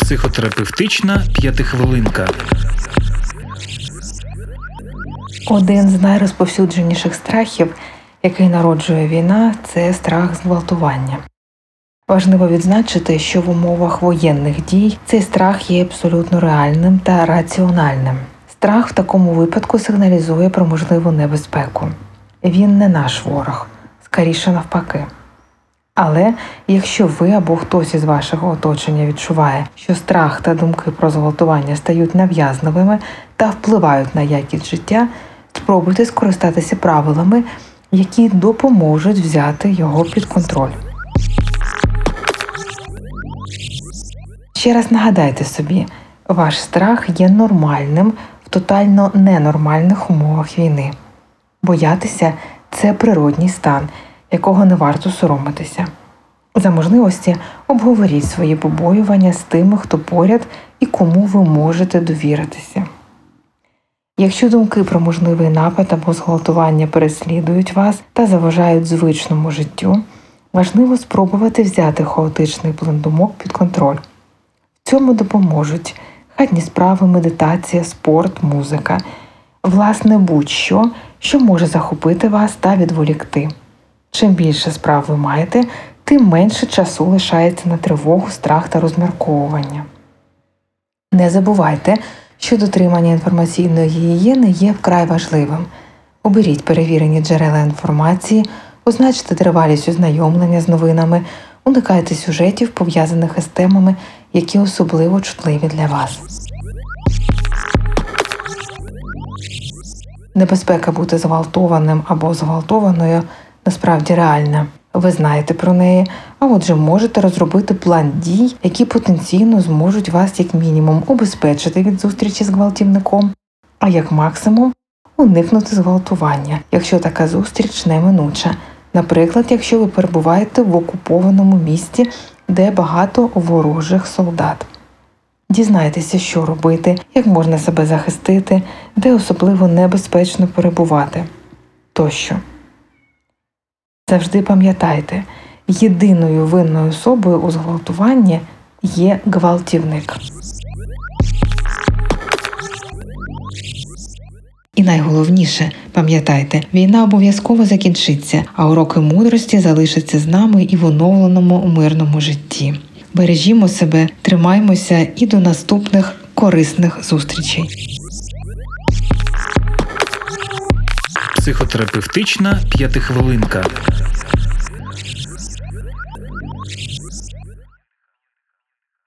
Психотерапевтична п'ятихвилинка. Один з найрозповсюдженіших страхів, який народжує війна, це страх зґвалтування. Важливо відзначити, що в умовах воєнних дій цей страх є абсолютно реальним та раціональним. Страх в такому випадку сигналізує про можливу небезпеку. Він не наш ворог, скоріше навпаки. Але якщо ви або хтось із вашого оточення відчуває, що страх та думки про зґвалтування стають нав'язливими та впливають на якість життя, спробуйте скористатися правилами, які допоможуть взяти його під контроль. Ще раз нагадайте собі, ваш страх є нормальним в тотально ненормальних умовах війни. Боятися це природній стан, якого не варто соромитися. За можливості обговоріть свої побоювання з тими, хто поряд і кому ви можете довіритися. Якщо думки про можливий напад або зґвалтування переслідують вас та заважають звичному життю, важливо спробувати взяти хаотичний плин думок під контроль. В цьому допоможуть хатні справи, медитація, спорт, музика, власне, будь-що, що може захопити вас та відволікти. Чим більше справ ви маєте, тим менше часу лишається на тривогу, страх та розмірковування. Не забувайте, що дотримання інформаційної гігієни є вкрай важливим. Оберіть перевірені джерела інформації, означте тривалість ознайомлення з новинами, уникайте сюжетів, пов'язаних із темами, які особливо чутливі для вас. Небезпека бути зґвалтованим або зґвалтованою насправді реальна. Ви знаєте про неї, а отже, можете розробити план дій, які потенційно зможуть вас як мінімум обезпечити від зустрічі з гвалтівником, а як максимум уникнути зґвалтування, якщо така зустріч неминуча. Наприклад, якщо ви перебуваєте в окупованому місті, де багато ворожих солдат. Дізнайтеся, що робити, як можна себе захистити, де особливо небезпечно перебувати тощо. Завжди пам'ятайте, єдиною винною особою у зґвалтуванні є гвалтівник. І найголовніше, пам'ятайте, війна обов'язково закінчиться, а уроки мудрості залишаться з нами і в оновленому мирному житті. Бережімо себе, тримаймося і до наступних корисних зустрічей. Психотерапевтична п'ятихвилинка.